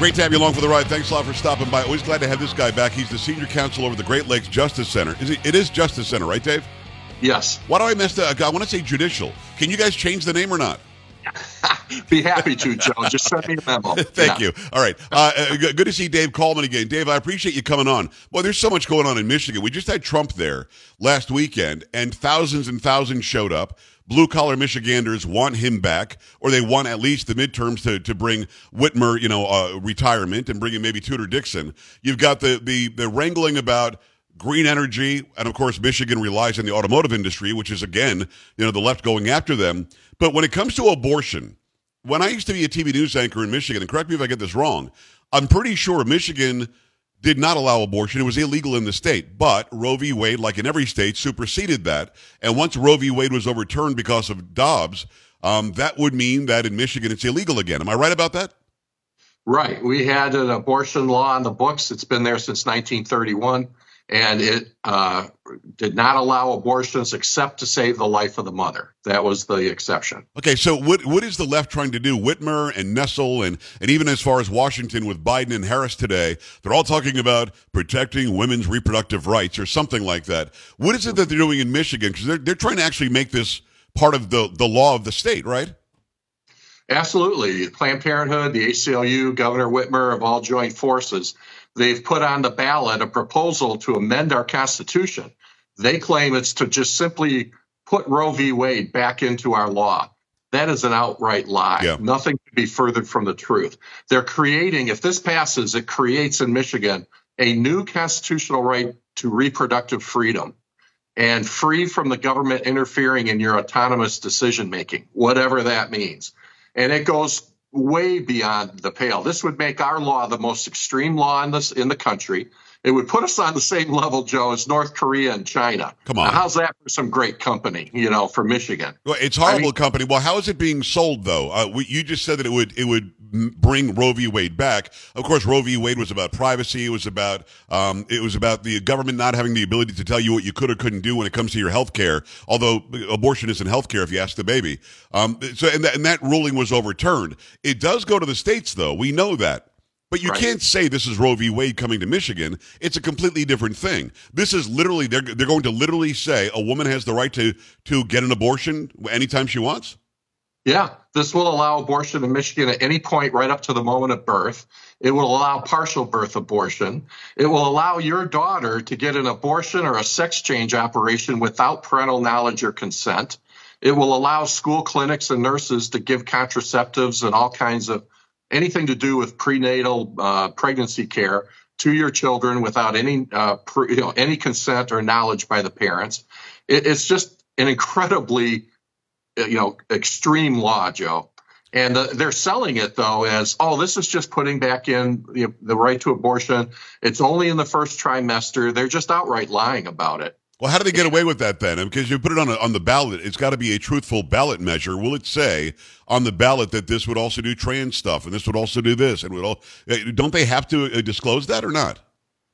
Great to have you along for the ride. Thanks a lot for stopping by. Always glad to have this guy back. He's the senior counsel over the Great Lakes Justice Center. Is it, it is Justice Center, right, Dave? Yes. Why do I mess that? I want to say judicial. Can you guys change the name or not? Be happy to, Joe. Just send me a memo. Thank yeah. you. All right. Uh, uh good to see Dave Kallman again. Dave, I appreciate you coming on. Well, there's so much going on in Michigan. We just had Trump there last weekend, and thousands and thousands showed up blue collar Michiganders want him back, or they want at least the midterms to, to bring Whitmer, you know, uh, retirement and bring in maybe Tudor Dixon. You've got the, the, the wrangling about green energy. And of course, Michigan relies on the automotive industry, which is again, you know, the left going after them. But when it comes to abortion, when I used to be a TV news anchor in Michigan, and correct me if I get this wrong, I'm pretty sure Michigan did not allow abortion. It was illegal in the state. But Roe v. Wade, like in every state, superseded that. And once Roe v. Wade was overturned because of Dobbs, um, that would mean that in Michigan it's illegal again. Am I right about that? Right. We had an abortion law on the books. It's been there since 1931 and it uh, did not allow abortions except to save the life of the mother. That was the exception. Okay, so what what is the left trying to do? Whitmer and Nessel, and and even as far as Washington with Biden and Harris today, they're all talking about protecting women's reproductive rights or something like that. What is it that they're doing in Michigan? Because they're they're trying to actually make this part of the the law of the state, right? Absolutely. Planned Parenthood, the ACLU, Governor Whitmer have all joined forces they've put on the ballot a proposal to amend our Constitution. They claim it's to just simply put Roe v. Wade back into our law. That is an outright lie. Yeah. Nothing could be further from the truth. They're creating, if this passes, it creates in Michigan a new constitutional right to reproductive freedom and free from the government interfering in your autonomous decision making, whatever that means. And it goes way beyond the pale. This would make our law the most extreme law in this in the country. It would put us on the same level, Joe, as North Korea and China. Come on, now, how's that for some great company? You know, for Michigan. Well, it's horrible I mean, company. Well, how is it being sold though? Uh, we, you just said that it would it would bring Roe v. Wade back. Of course, Roe v. Wade was about privacy. It was about um, it was about the government not having the ability to tell you what you could or couldn't do when it comes to your health care. Although abortion isn't health care if you ask the baby. Um, so and that, and that ruling was overturned. It does go to the states though. We know that. But you right. can't say this is Roe v. Wade coming to Michigan. It's a completely different thing. This is literally they're they're going to literally say a woman has the right to to get an abortion anytime she wants. Yeah, this will allow abortion in Michigan at any point right up to the moment of birth. It will allow partial birth abortion. It will allow your daughter to get an abortion or a sex change operation without parental knowledge or consent. It will allow school clinics and nurses to give contraceptives and all kinds of anything to do with prenatal uh, pregnancy care to your children without any uh, pre, you know, any consent or knowledge by the parents. It, it's just an incredibly you know extreme law, Joe. And uh, they're selling it though as, oh, this is just putting back in the, the right to abortion. It's only in the first trimester. They're just outright lying about it. Well, how do they get away with that then? Because you put it on a, on the ballot, it's got to be a truthful ballot measure. Will it say on the ballot that this would also do trans stuff and this would also do this and would all? Eh, don't they have to uh, disclose that or not?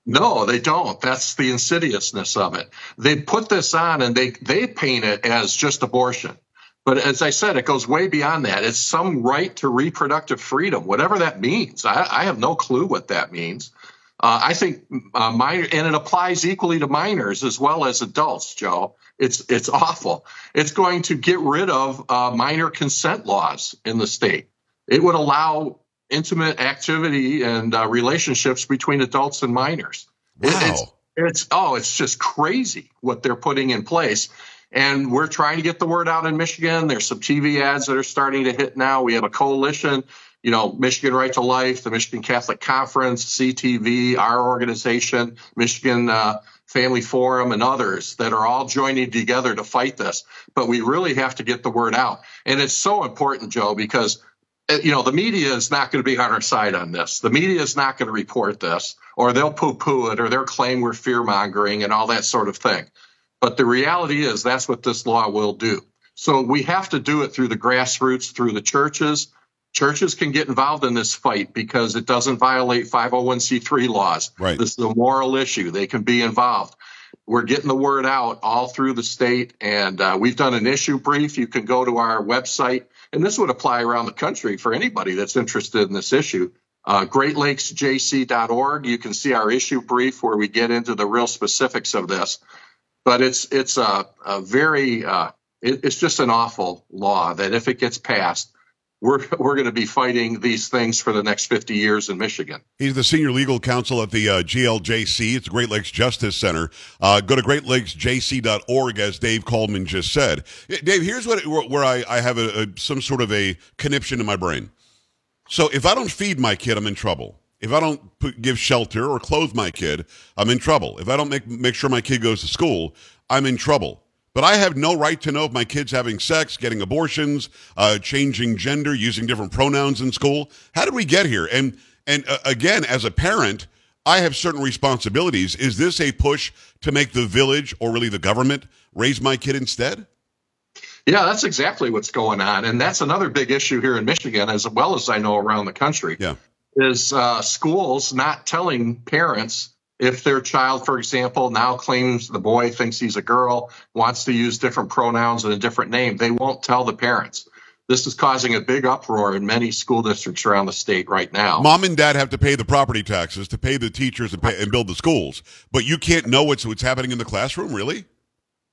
No, they don't. That's the insidiousness of it. They put this on and they they paint it as just abortion. But as I said, it goes way beyond that. It's some right to reproductive freedom, whatever that means. I, I have no clue what that means. Uh, I think uh, minor, and it applies equally to minors as well as adults. Joe, it's it's awful. It's going to get rid of uh, minor consent laws in the state. It would allow intimate activity and uh, relationships between adults and minors. Wow. It, it's, it's oh, it's just crazy what they're putting in place. And we're trying to get the word out in Michigan. There's some TV ads that are starting to hit now. We have a coalition you know, Michigan Right to Life, the Michigan Catholic Conference, CTV, our organization, Michigan uh, Family Forum, and others that are all joining together to fight this. But we really have to get the word out. And it's so important, Joe, because uh, you know, the media is not going to be on our side on this. The media is not going to report this, or they'll poo poo it, or they'll claim we're fear mongering and all that sort of thing. But the reality is that's what this law will do. So we have to do it through the grassroots, through the churches, churches can get involved in this fight because it doesn't violate 501c3 laws. Right. This is a moral issue. They can be involved. We're getting the word out all through the state, and uh, we've done an issue brief. You can go to our website, and this would apply around the country for anybody that's interested in this issue. Uh, GreatLakesJC.org. You can see our issue brief where we get into the real specifics of this. But it's it's a, a very uh, it, it's just an awful law that if it gets passed, we're we're going to be fighting these things for the next 50 years in Michigan. He's the senior legal counsel at the uh, GLJC. It's Great Lakes Justice Center. Uh, go to greatlakesjc.org, as Dave Kallman just said. Dave, here's what where I, I have a, a, some sort of a conniption in my brain. So if I don't feed my kid, I'm in trouble. If I don't put, give shelter or clothe my kid, I'm in trouble. If I don't make make sure my kid goes to school, I'm in trouble. But I have no right to know if my kid's having sex, getting abortions, uh, changing gender, using different pronouns in school. How did we get here? And and uh, again, as a parent, I have certain responsibilities. Is this a push to make the village or really the government raise my kid instead? Yeah, that's exactly what's going on, and that's another big issue here in Michigan, as well as I know around the country. Yeah, is uh, schools not telling parents if their child, for example, now claims the boy thinks he's a girl, wants to use different pronouns and a different name, they won't tell the parents. This is causing a big uproar in many school districts around the state right now. Mom and dad have to pay the property taxes to pay the teachers and, pay, and build the schools, but you can't know what's what's happening in the classroom, really.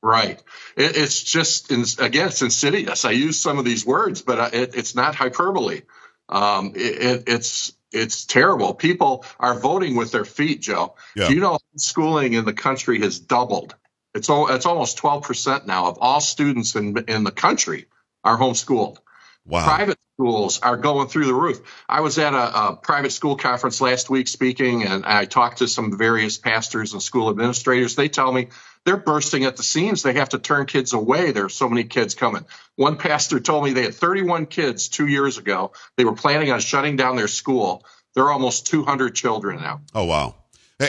Right. It, it's just again, it's insidious. I use some of these words, but it, it's not hyperbole. Um, it, it's it's terrible. People are voting with their feet, Joe. Yeah. Do you know schooling in the country has doubled? It's all, it's almost 12% now of all students in in the country are homeschooled. Wow. Private schools are going through the roof. I was at a, a, private school conference last week speaking, and I talked to some various pastors and school administrators. They tell me they're bursting at the seams. They have to turn kids away. There are so many kids coming. One pastor told me they had 31 kids two years ago. They were planning on shutting down their school. There are almost 200 children now. Oh, wow.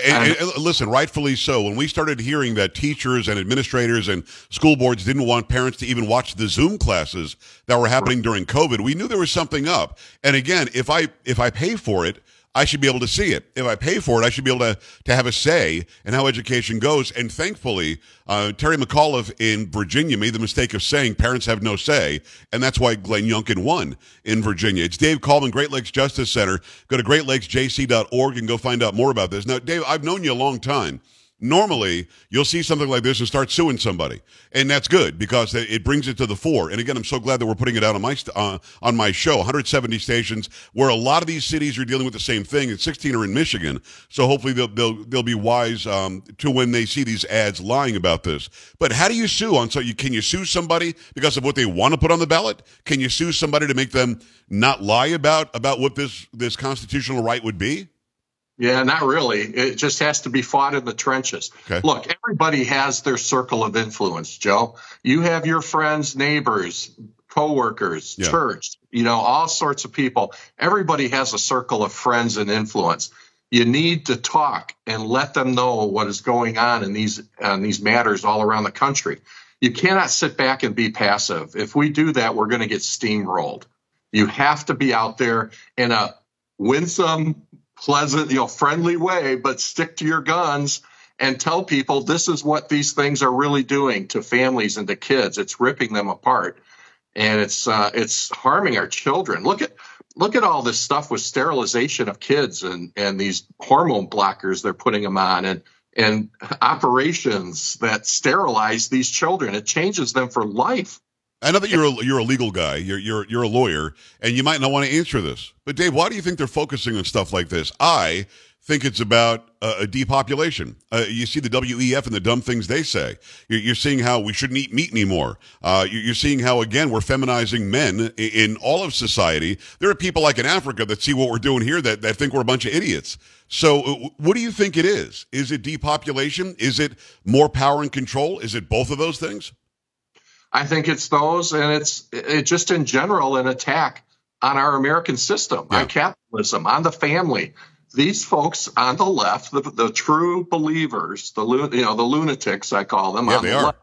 And, and, listen, rightfully so. When we started hearing that teachers and administrators and school boards didn't want parents to even watch the Zoom classes that were happening during COVID, we knew there was something up. And again, if I if I pay for it, I should be able to see it. If I pay for it, I should be able to, to have a say in how education goes. And thankfully, uh, Terry McAuliffe in Virginia made the mistake of saying parents have no say. And that's why Glenn Youngkin won in Virginia. It's Dave Kallman, Great Lakes Justice Center. Go to greatlakesjc.org and go find out more about this. Now, Dave, I've known you a long time normally you'll see something like this and start suing somebody. And that's good because it brings it to the fore. And again i'm so glad that we're putting it out on my uh, on my show. 170 stations where a lot of these cities are dealing with the same thing and 16 are in michigan. So hopefully they'll they'll, they'll be wise um, to when they see these ads lying about this. But how do you sue on so you can you sue somebody because of what they want to put on the ballot? Can you sue somebody to make them not lie about about what this this constitutional right would be yeah, not really. It just has to be fought in the trenches. Okay. Look, everybody has their circle of influence, Joe. You have your friends, neighbors, coworkers, yeah. church, you know, all sorts of people. Everybody has a circle of friends and influence. You need to talk and let them know what is going on in these on these matters all around the country. You cannot sit back and be passive. If we do that, we're going to get steamrolled. You have to be out there in a winsome, pleasant, you know, friendly way, but stick to your guns and tell people this is what these things are really doing to families and to kids. It's ripping them apart, and it's uh, it's harming our children. Look at look at all this stuff with sterilization of kids and and these hormone blockers they're putting them on and and operations that sterilize these children. It changes them for life. I know that you're a, you're a legal guy. You're you're you're a lawyer, and you might not want to answer this. But Dave, why do you think they're focusing on stuff like this? I think it's about uh, a depopulation. Uh, you see the WEF and the dumb things they say. You're, you're seeing how we shouldn't eat meat anymore. Uh, you're seeing how again we're feminizing men in, in all of society. There are people like in Africa that see what we're doing here that, that think we're a bunch of idiots. So, uh, what do you think it is? Is it depopulation? Is it more power and control? Is it both of those things? I think it's those, and it's it just in general an attack on our American system, yeah. on capitalism, on the family. These folks on the left, the, the true believers, the you know the lunatics, I call them. Yeah, they the are. Left,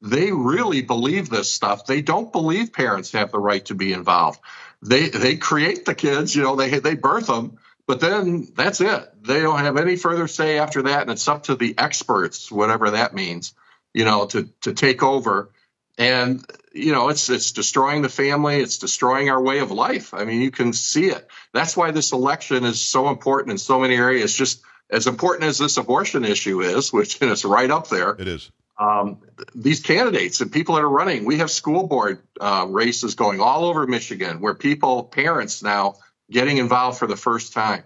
they really believe this stuff. They don't believe parents have the right to be involved. They they create the kids, you know, they they birth them, but then that's it. They don't have any further say after that, and it's up to the experts, whatever that means, you know, to to take over and you know it's it's destroying the family. It's destroying our way of life. I mean you can see it. That's why this election is so important in so many areas just as important as this abortion issue is which is right up there. It is. Um, these candidates and people that are running we have school board uh, races going all over michigan where people parents now getting involved for the first time.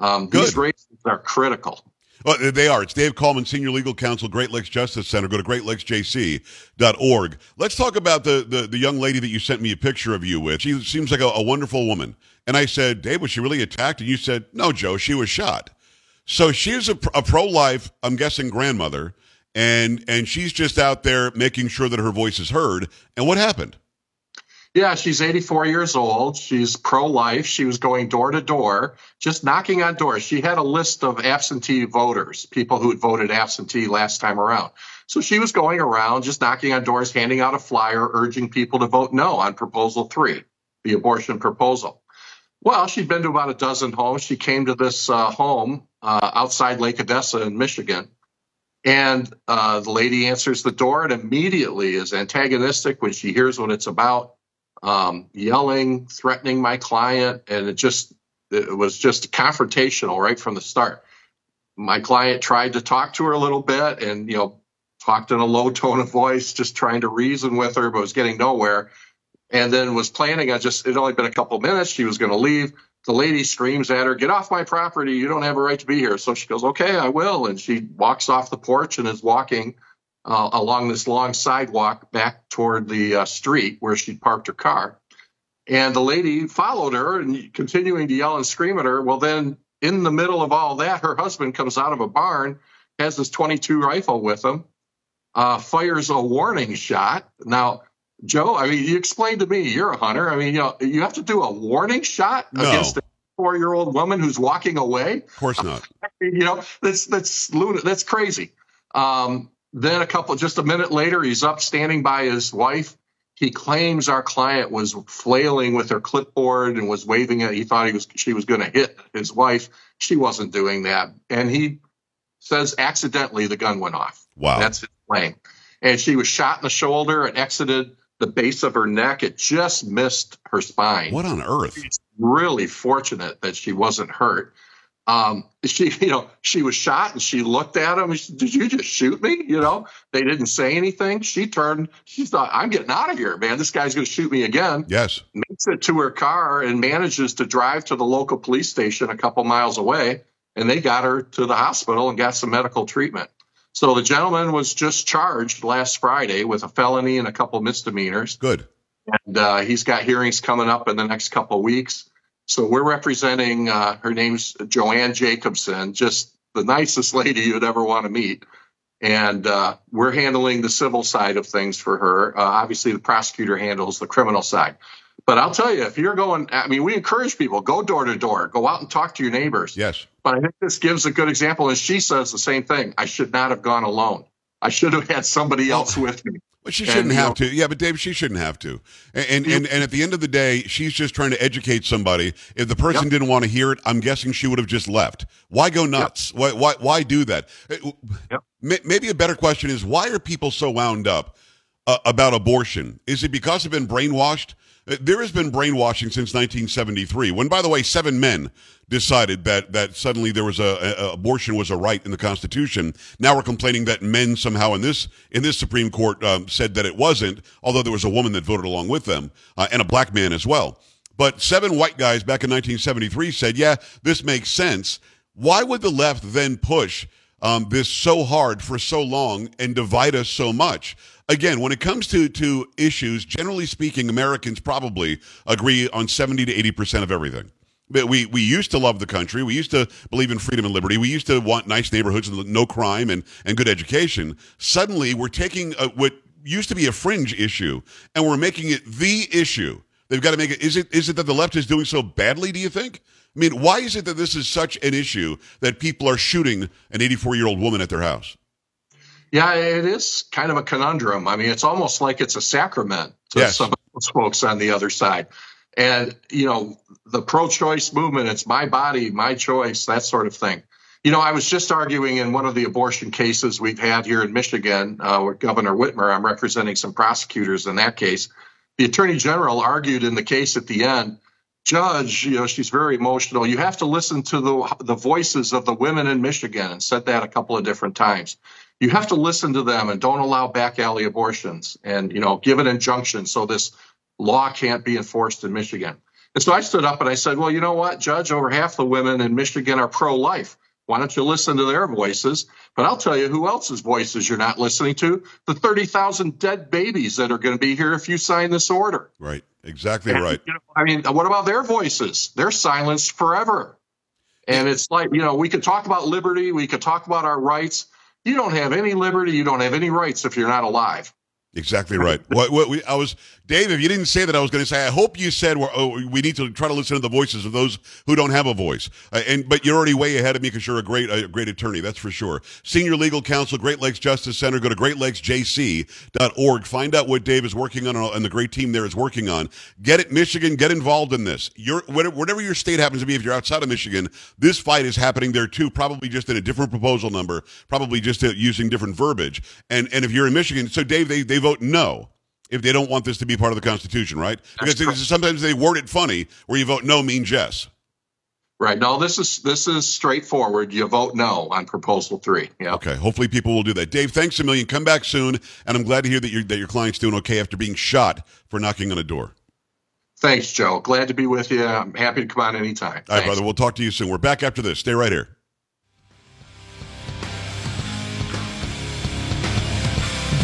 Um, these races are critical well, they are. It's Dave Kallman, Senior Legal Counsel, Great Lakes Justice Center. Go to greatlakesjc.org. Let's talk about the, the, the young lady that you sent me a picture of you with. She seems like a, a wonderful woman. And I said, Dave, was she really attacked? And you said, no, Joe, she was shot. So she's a, a pro-life, I'm guessing, grandmother, and and she's just out there making sure that her voice is heard. And what happened? Yeah, she's 84 years old. She's pro life. She was going door to door, just knocking on doors. She had a list of absentee voters, people who had voted absentee last time around. So she was going around, just knocking on doors, handing out a flyer, urging people to vote no on proposal three, the abortion proposal. Well, she'd been to about a dozen homes. She came to this uh, home uh, outside Lake Odessa in Michigan. And uh, the lady answers the door and immediately is antagonistic when she hears what it's about um, yelling, threatening my client, and it just it was just confrontational right from the start. My client tried to talk to her a little bit, and you know, talked in a low tone of voice, just trying to reason with her, but was getting nowhere. And then was planning on just it only been a couple minutes. She was going to leave. The lady screams at her, "Get off my property! You don't have a right to be here." So she goes, "Okay, I will," and she walks off the porch and is walking uh, along this long sidewalk back toward the uh, street where she'd parked her car. And the lady followed her and continuing to yell and scream at her. Well, then in the middle of all that, her husband comes out of a barn, has his 22 rifle with him, uh, fires a warning shot. Now, Joe, I mean, you explained to me you're a hunter. I mean, you know, you have to do a warning shot no. against a four year old woman who's walking away. Of course not. you know, that's that's lunatic. That's crazy. Um, then a couple, just a minute later, he's up standing by his wife. He claims our client was flailing with her clipboard and was waving it. He thought he was she was going to hit his wife. She wasn't doing that, and he says accidentally the gun went off. Wow, that's his claim. And she was shot in the shoulder and exited the base of her neck. It just missed her spine. What on earth? She's really fortunate that she wasn't hurt. Um, she, you know, she was shot and she looked at him. Said, Did you just shoot me? You know, they didn't say anything. She turned. She thought, I'm getting out of here, man. This guy's going to shoot me again. Yes. Makes it to her car and manages to drive to the local police station a couple miles away. And they got her to the hospital and got some medical treatment. So the gentleman was just charged last Friday with a felony and a couple misdemeanors. Good. And uh, he's got hearings coming up in the next couple weeks. So we're representing, uh, her name's Joanne Jacobson, just the nicest lady you'd ever want to meet. And uh, we're handling the civil side of things for her. Uh, obviously, the prosecutor handles the criminal side. But I'll tell you, if you're going, I mean, we encourage people go door to door, go out and talk to your neighbors. Yes. But I think this gives a good example. And she says the same thing. I should not have gone alone. I should have had somebody else with me. She shouldn't and, have to. Yeah, but Dave, she shouldn't have to. And and, and and, at the end of the day, she's just trying to educate somebody. If the person yep. didn't want to hear it, I'm guessing she would have just left. Why go nuts? Yep. Why why why do that? Uh, yep. Maybe a better question is why are people so wound up uh, about abortion? Is it because they've been brainwashed? There has been brainwashing since 1973. When, by the way, seven men decided that that suddenly there was a, a, abortion was a right in the Constitution. Now we're complaining that men somehow in this in this Supreme Court um, said that it wasn't, although there was a woman that voted along with them uh, and a black man as well. But seven white guys back in 1973 said, "Yeah, this makes sense." Why would the left then push um, this so hard for so long and divide us so much? Again, when it comes to to issues, generally speaking, Americans probably agree on 70 to 80 percent of everything. But we we used to love the country. We used to believe in freedom and liberty. We used to want nice neighborhoods and no crime and, and good education. Suddenly, we're taking a, what used to be a fringe issue and we're making it the issue. They've got to make it. Is it is it that the left is doing so badly? Do you think? I mean, why is it that this is such an issue that people are shooting an 84 year old woman at their house? Yeah, it is kind of a conundrum. I mean, it's almost like it's a sacrament to yes. some of those folks on the other side. And, you know, the pro choice movement, it's my body, my choice, that sort of thing. You know, I was just arguing in one of the abortion cases we've had here in Michigan uh, with Governor Whitmer. I'm representing some prosecutors in that case. The attorney general argued in the case at the end, Judge, you know, she's very emotional. You have to listen to the the voices of the women in Michigan, and said that a couple of different times. You have to listen to them and don't allow back alley abortions, and you know, give an injunction so this law can't be enforced in Michigan. And so I stood up and I said, well, you know what, Judge, over half the women in Michigan are pro life. Why don't you listen to their voices? But I'll tell you who else's voices you're not listening to the 30,000 dead babies that are going to be here if you sign this order. Right. Exactly and, right. You know, I mean, what about their voices? They're silenced forever. And it's like, you know, we could talk about liberty, we could talk about our rights. You don't have any liberty, you don't have any rights if you're not alive. Exactly right. what, what we, I was, Dave. If you didn't say that, I was going to say. I hope you said oh, we need to try to listen to the voices of those who don't have a voice. Uh, and but you're already way ahead of me because you're a great, a great attorney. That's for sure. Senior Legal Counsel, Great Lakes Justice Center. Go to GreatLakesJC.org. Find out what Dave is working on and the great team there is working on. Get it, Michigan. Get involved in this. You're whatever your state happens to be. If you're outside of Michigan, this fight is happening there too. Probably just in a different proposal number. Probably just uh, using different verbiage. And and if you're in Michigan, so Dave, they they vote no if they don't want this to be part of the Constitution, right? Because sometimes they word it funny, where you vote no means yes. Right. No, this is this is straightforward. You vote no on proposal three. Yeah. Okay. Hopefully, people will do that. Dave, thanks a million. Come back soon, and I'm glad to hear that your that your client's doing okay after being shot for knocking on a door. Thanks, Joe. Glad to be with you. I'm happy to come on anytime. All right, Thanks. brother. We'll talk to you soon. We're back after this. Stay right here.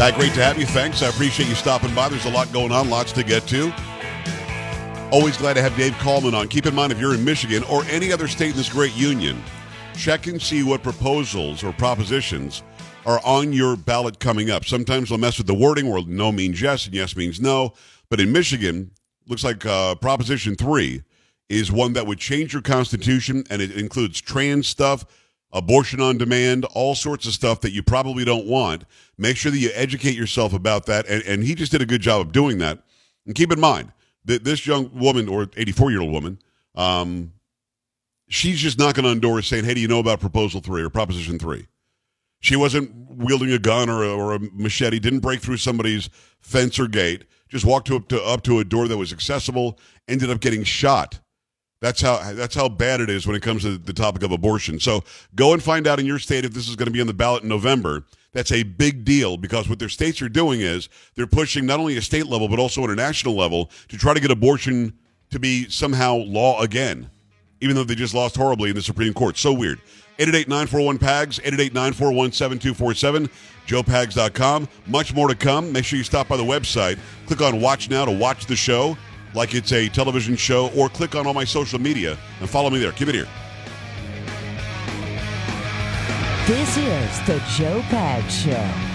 Guy, great to have you. Thanks. I appreciate you stopping by. There's a lot going on, lots to get to. Always glad to have Dave Kallman on. Keep in mind, if you're in Michigan or any other state in this great union, check and see what proposals or propositions are on your ballot coming up. Sometimes they'll mess with the wording where no means yes and yes means no. But in Michigan, looks like uh, Proposition 3 is one that would change your constitution, and it includes trans stuff, abortion on demand, all sorts of stuff that you probably don't want. Make sure that you educate yourself about that. And, and he just did a good job of doing that. And keep in mind that this young woman or 84 year old woman, um, she's just knocking on doors saying, Hey, do you know about Proposal 3 or Proposition 3? She wasn't wielding a gun or a, or a machete, didn't break through somebody's fence or gate, just walked up to, up to a door that was accessible, ended up getting shot that's how that's how bad it is when it comes to the topic of abortion. So go and find out in your state if this is going to be on the ballot in November. That's a big deal because what their states are doing is they're pushing not only a state level but also on a national level to try to get abortion to be somehow law again, even though they just lost horribly in the Supreme Court. So weird. 888-941-PAGS, 888-941-7247, joepags.com. Much more to come. Make sure you stop by the website. Click on Watch Now to watch the show like it's a television show, or click on all my social media and follow me there. Keep it here. This is the Joe Pags Show.